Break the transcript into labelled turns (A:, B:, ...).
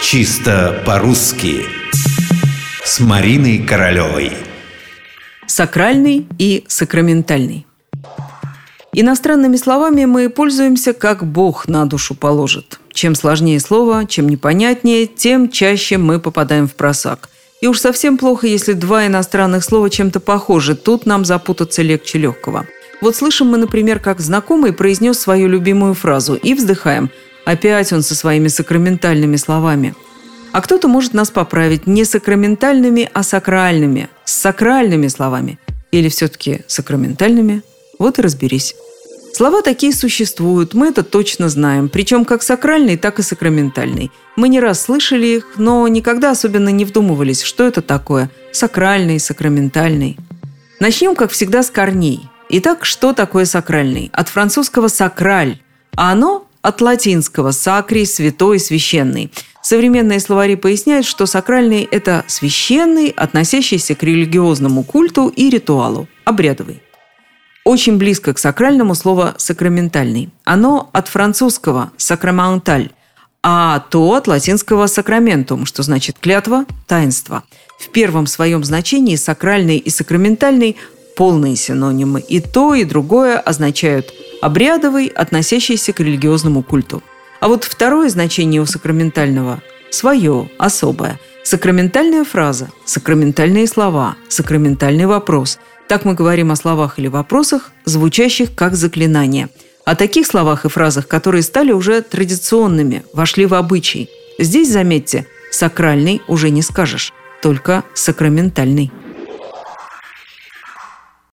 A: Чисто по-русски С Мариной Королевой
B: Сакральный и сакраментальный Иностранными словами мы пользуемся, как Бог на душу положит. Чем сложнее слово, чем непонятнее, тем чаще мы попадаем в просак. И уж совсем плохо, если два иностранных слова чем-то похожи. Тут нам запутаться легче легкого. Вот слышим мы, например, как знакомый произнес свою любимую фразу и вздыхаем. Опять он со своими сакраментальными словами. А кто-то может нас поправить не сакраментальными, а сакральными, с сакральными словами. Или все-таки сакраментальными – вот и разберись. Слова такие существуют, мы это точно знаем, причем как сакральный, так и сакраментальный. Мы не раз слышали их, но никогда особенно не вдумывались, что это такое – сакральный, сакраментальный. Начнем, как всегда, с корней. Итак, что такое сакральный? От французского «сакраль», а оно от латинского «сакрий» – «святой», «священный». Современные словари поясняют, что сакральный – это священный, относящийся к религиозному культу и ритуалу, обрядовый очень близко к сакральному слово «сакраментальный». Оно от французского «сакраменталь», а то от латинского «сакраментум», что значит «клятва», «таинство». В первом своем значении сакральный и сакраментальный – полные синонимы. И то, и другое означают обрядовый, относящийся к религиозному культу. А вот второе значение у сакраментального – свое, особое. Сакраментальная фраза, сакраментальные слова, сакраментальный вопрос – так мы говорим о словах или вопросах, звучащих как заклинание. О таких словах и фразах, которые стали уже традиционными, вошли в обычай. Здесь, заметьте, сакральный уже не скажешь, только сакраментальный.